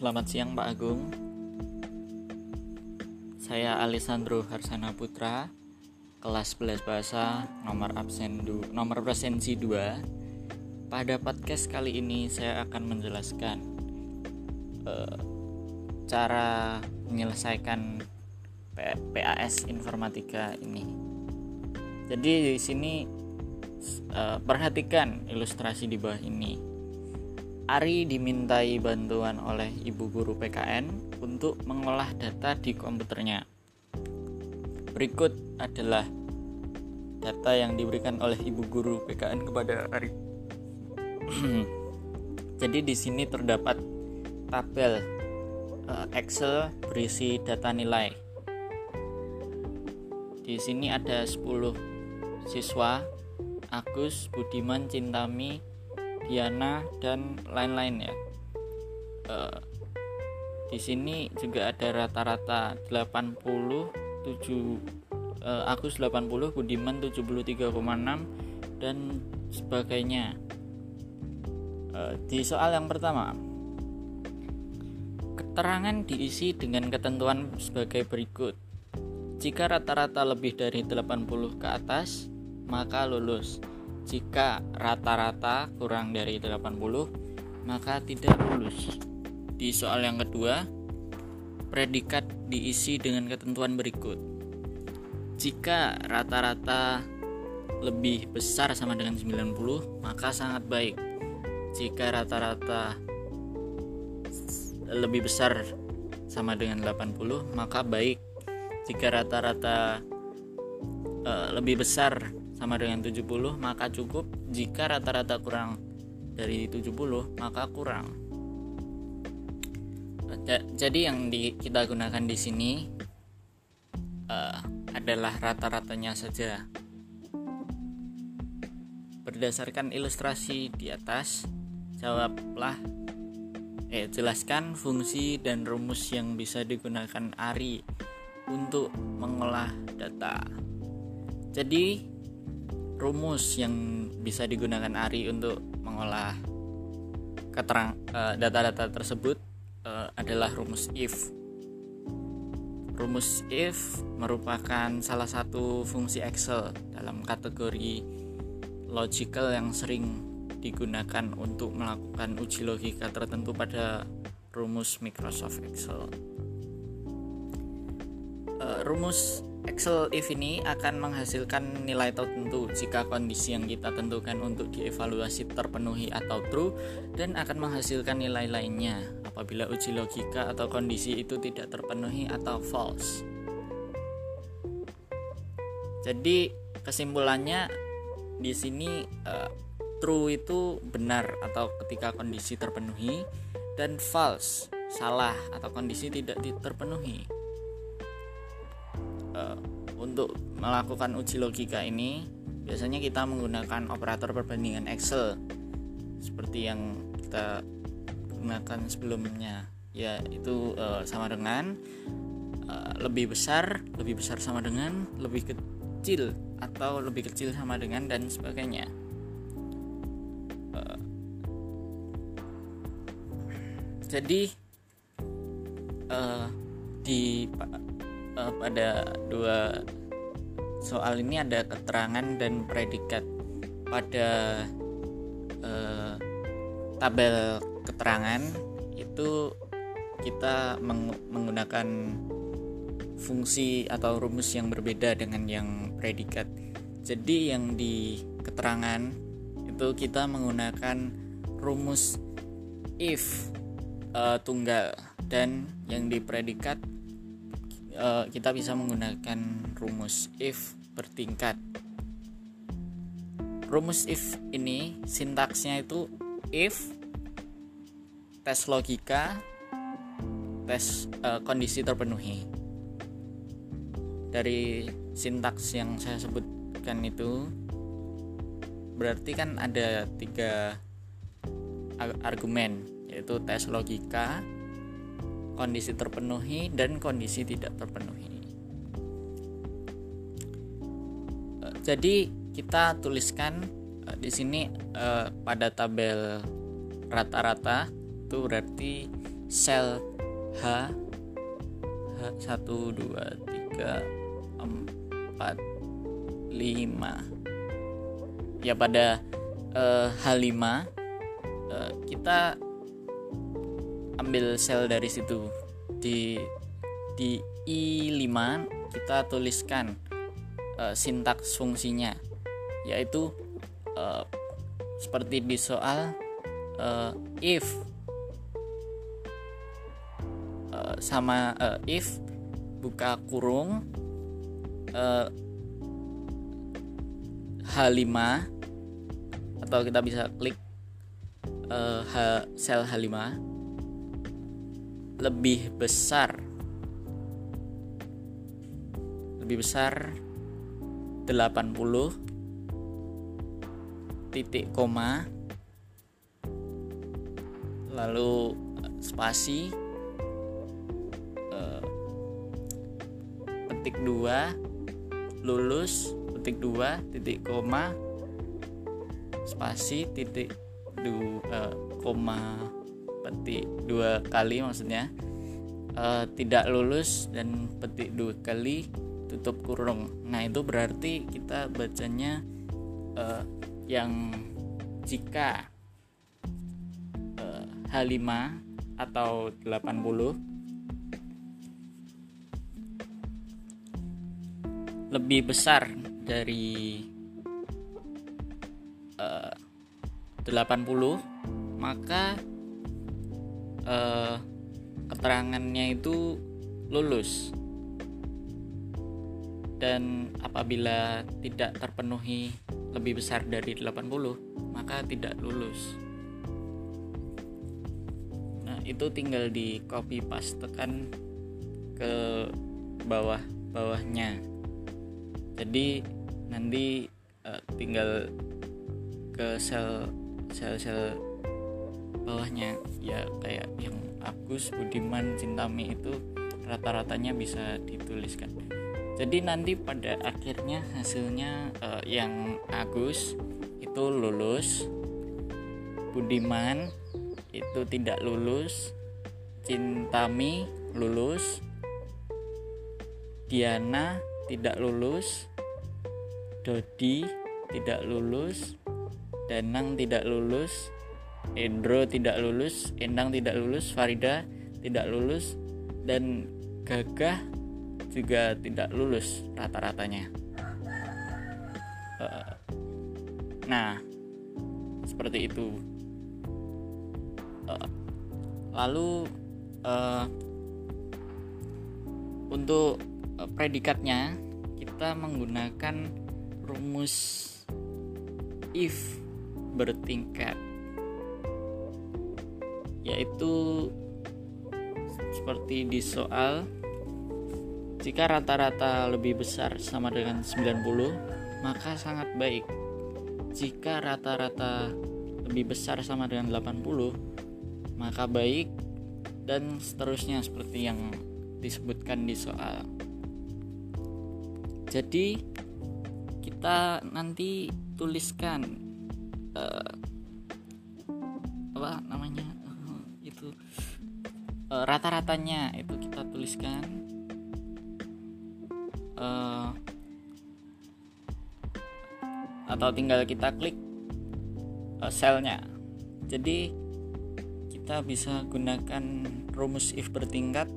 Selamat siang Pak Agung. Saya Alessandro Harsana Putra Kelas 11 Bahasa Nomor absen du, nomor presensi 2 Pada podcast kali ini saya akan menjelaskan uh, Cara menyelesaikan PAS informatika ini. Jadi di sini uh, perhatikan ilustrasi di bawah ini Ari dimintai bantuan oleh ibu guru PKN untuk mengolah data di komputernya. Berikut adalah data yang diberikan oleh ibu guru PKN kepada Ari. Jadi di sini terdapat tabel eh, Excel berisi data nilai. Di sini ada 10 siswa Agus, Budiman, Cintami, Diana dan lain-lain ya. Uh, di sini juga ada rata-rata 87 uh, Agus 80, Budiman 73,6 dan sebagainya. Uh, di soal yang pertama, keterangan diisi dengan ketentuan sebagai berikut. Jika rata-rata lebih dari 80 ke atas, maka lulus. Jika rata-rata kurang dari 80, maka tidak lulus. Di soal yang kedua, predikat diisi dengan ketentuan berikut. Jika rata-rata lebih besar sama dengan 90, maka sangat baik. Jika rata-rata lebih besar sama dengan 80, maka baik. Jika rata-rata uh, lebih besar sama dengan 70 maka cukup. Jika rata-rata kurang dari 70 maka kurang. Jadi yang di, kita gunakan di sini uh, adalah rata-ratanya saja. Berdasarkan ilustrasi di atas jawablah eh jelaskan fungsi dan rumus yang bisa digunakan Ari untuk mengolah data. Jadi rumus yang bisa digunakan Ari untuk mengolah keterang uh, data-data tersebut uh, adalah rumus if. Rumus if merupakan salah satu fungsi Excel dalam kategori logical yang sering digunakan untuk melakukan uji logika tertentu pada rumus Microsoft Excel. Uh, rumus Excel if ini akan menghasilkan nilai tertentu jika kondisi yang kita tentukan untuk dievaluasi terpenuhi atau true dan akan menghasilkan nilai lainnya apabila uji logika atau kondisi itu tidak terpenuhi atau false. Jadi kesimpulannya di sini uh, true itu benar atau ketika kondisi terpenuhi dan false salah atau kondisi tidak terpenuhi uh, untuk melakukan uji logika ini biasanya kita menggunakan operator perbandingan Excel seperti yang kita gunakan sebelumnya yaitu uh, sama dengan uh, lebih besar lebih besar sama dengan lebih kecil atau lebih kecil sama dengan dan sebagainya. Uh, jadi uh, di uh, pada dua soal ini ada keterangan dan predikat pada uh, tabel keterangan itu kita meng menggunakan fungsi atau rumus yang berbeda dengan yang predikat. Jadi yang di keterangan itu kita menggunakan rumus if uh, tunggal dan yang di predikat uh, kita bisa menggunakan rumus if bertingkat. Rumus if ini sintaksnya itu if tes logika tes uh, kondisi terpenuhi. Dari sintaks yang saya sebutkan itu berarti kan ada tiga argumen yaitu tes logika, kondisi terpenuhi dan kondisi tidak terpenuhi. Eh, jadi kita tuliskan eh, di sini eh, pada tabel rata-rata itu berarti sel H H 1 2 3 4 5 ya pada uh, H5 uh, kita ambil sel dari situ. Di di I5 kita tuliskan uh, sintaks fungsinya yaitu uh, seperti di soal uh, if uh, sama uh, if buka kurung uh, H5 atau kita bisa klik uh, H, sel H5 lebih besar. Lebih besar 80 titik koma lalu spasi uh, petik dua lulus petik dua titik koma spasi titik du, uh, koma petik dua kali maksudnya. Uh, tidak lulus dan petik dua kali tutup kurung. Nah itu berarti kita bacanya uh, yang jika uh, H5 atau 80 lebih besar dari uh, 80 maka uh, keterangannya itu lulus. Dan apabila tidak terpenuhi lebih besar dari 80 maka tidak lulus. Nah itu tinggal di copy pastekan ke bawah bawahnya. Jadi nanti uh, tinggal ke sel sel sel bawahnya. Ya kayak yang Agus Budiman Cintami itu rata-ratanya bisa dituliskan. Jadi nanti pada akhirnya hasilnya uh, yang Agus itu lulus Budiman itu tidak lulus Cintami lulus Diana tidak lulus Dodi tidak lulus Danang tidak lulus Endro tidak lulus Endang tidak lulus Farida tidak lulus dan Gagah juga tidak lulus rata-ratanya. Eh, nah, seperti itu. Eh, lalu uh, untuk predikatnya kita menggunakan rumus if bertingkat yaitu seperti di soal jika rata-rata lebih besar sama dengan 90, maka sangat baik. Jika rata-rata lebih besar sama dengan 80, maka baik dan seterusnya seperti yang disebutkan di soal. Jadi kita nanti tuliskan uh, uh, rata-ratanya itu kita tuliskan uh, atau tinggal kita klik uh, selnya jadi kita bisa gunakan rumus if bertingkat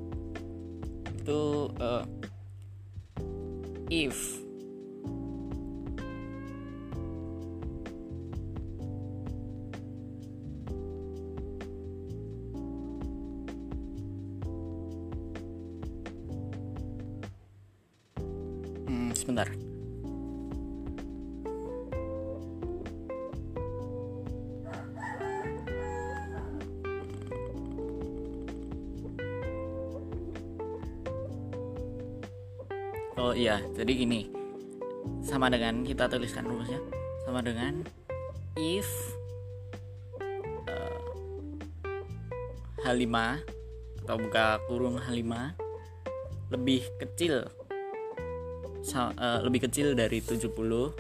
itu uh, if sebentar Oh iya, jadi gini. Sama dengan kita tuliskan rumusnya. Sama dengan if uh, H5 atau buka kurung H5 lebih kecil uh, lebih kecil dari 70 uh,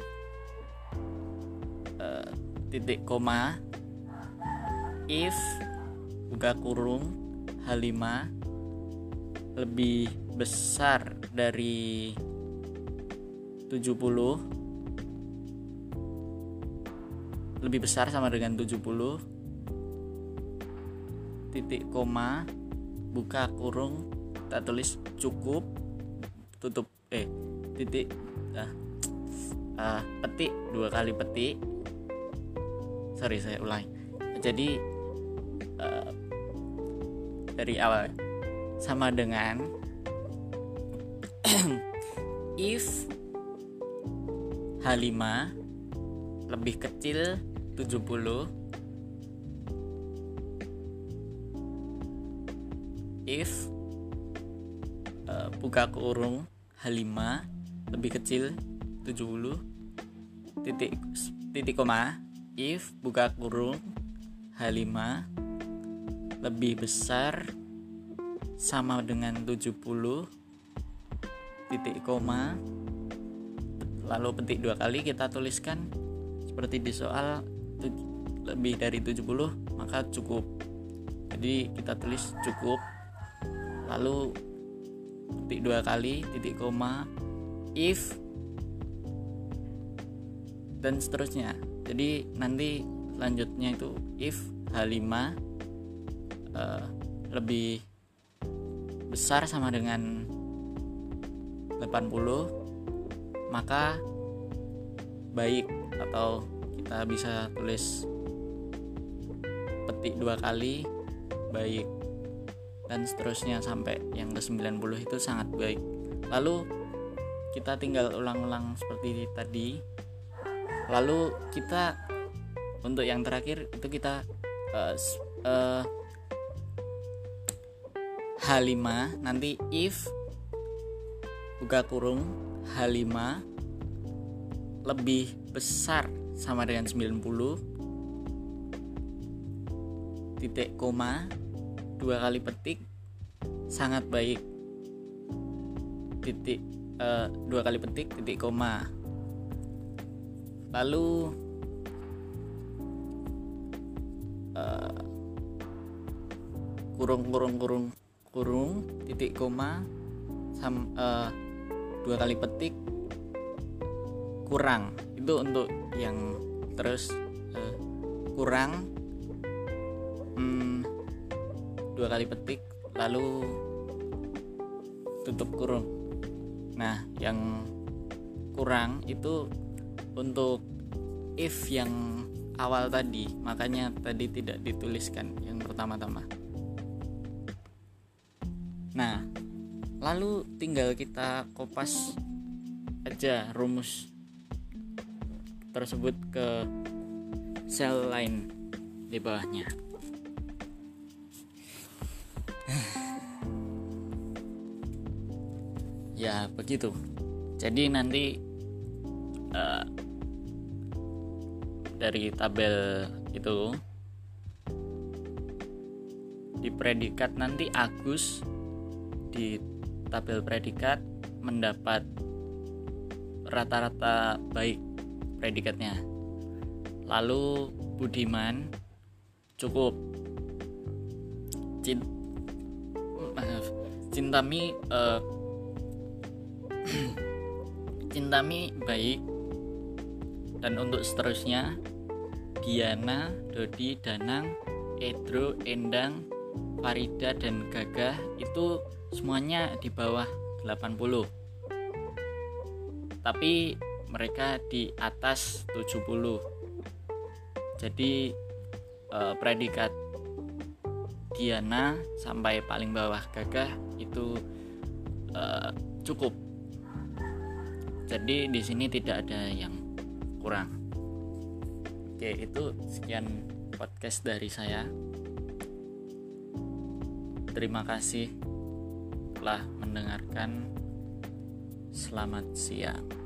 eh, titik koma if buka kurung H5 lebih besar dari 70 lebih besar sama dengan 70 titik koma buka kurung kita tulis cukup tutup eh titik. Ah, uh, petik dua kali petik. Sorry saya ulangi. Jadi uh, dari awal sama dengan if H5 lebih kecil 70 if uh, buka kurung H5 lebih kecil 70 titik titik koma if buka kurung H5 lebih besar sama dengan 70 titik koma lalu petik dua kali kita tuliskan seperti di soal lebih dari 70 maka cukup. Jadi kita tulis cukup lalu petik dua kali titik koma if dan seterusnya. Jadi nanti selanjutnya itu if H5 uh, lebih besar sama dengan 80 maka baik. Atau kita bisa tulis petik dua kali baik. Dan seterusnya sampai yang ke 90 itu sangat baik. Lalu kita tinggal ulang-ulang seperti tadi. Lalu kita untuk yang terakhir itu kita uh, uh, H5 nanti if buka kurung H5 lebih besar sama dengan 90 titik koma dua kali petik sangat baik. Titik uh, dua kali petik titik koma. Lalu uh, kurung kurung kurung kurung titik koma sam, uh, dua kali petik kurang. Itu untuk yang terus uh, kurang hmm, dua kali petik lalu tutup kurung nah yang kurang itu untuk if yang awal tadi makanya tadi tidak dituliskan yang pertama-tama. Nah lalu tinggal kita kopas aja rumus tersebut ke sel lain di bawahnya ya begitu jadi nanti uh, dari tabel itu di predikat nanti Agus di tabel predikat mendapat rata-rata baik predikatnya. Lalu Budiman cukup Cint maaf Cintami uh, Cintami baik. Dan untuk seterusnya Diana, Dodi, Danang, Edro, Endang, Farida dan Gagah itu semuanya di bawah 80 tapi mereka di atas 70 jadi eh, predikat Diana sampai paling bawah gagah itu eh, cukup jadi di sini tidak ada yang kurang oke itu sekian podcast dari saya terima kasih telah mendengarkan. Selamat siang.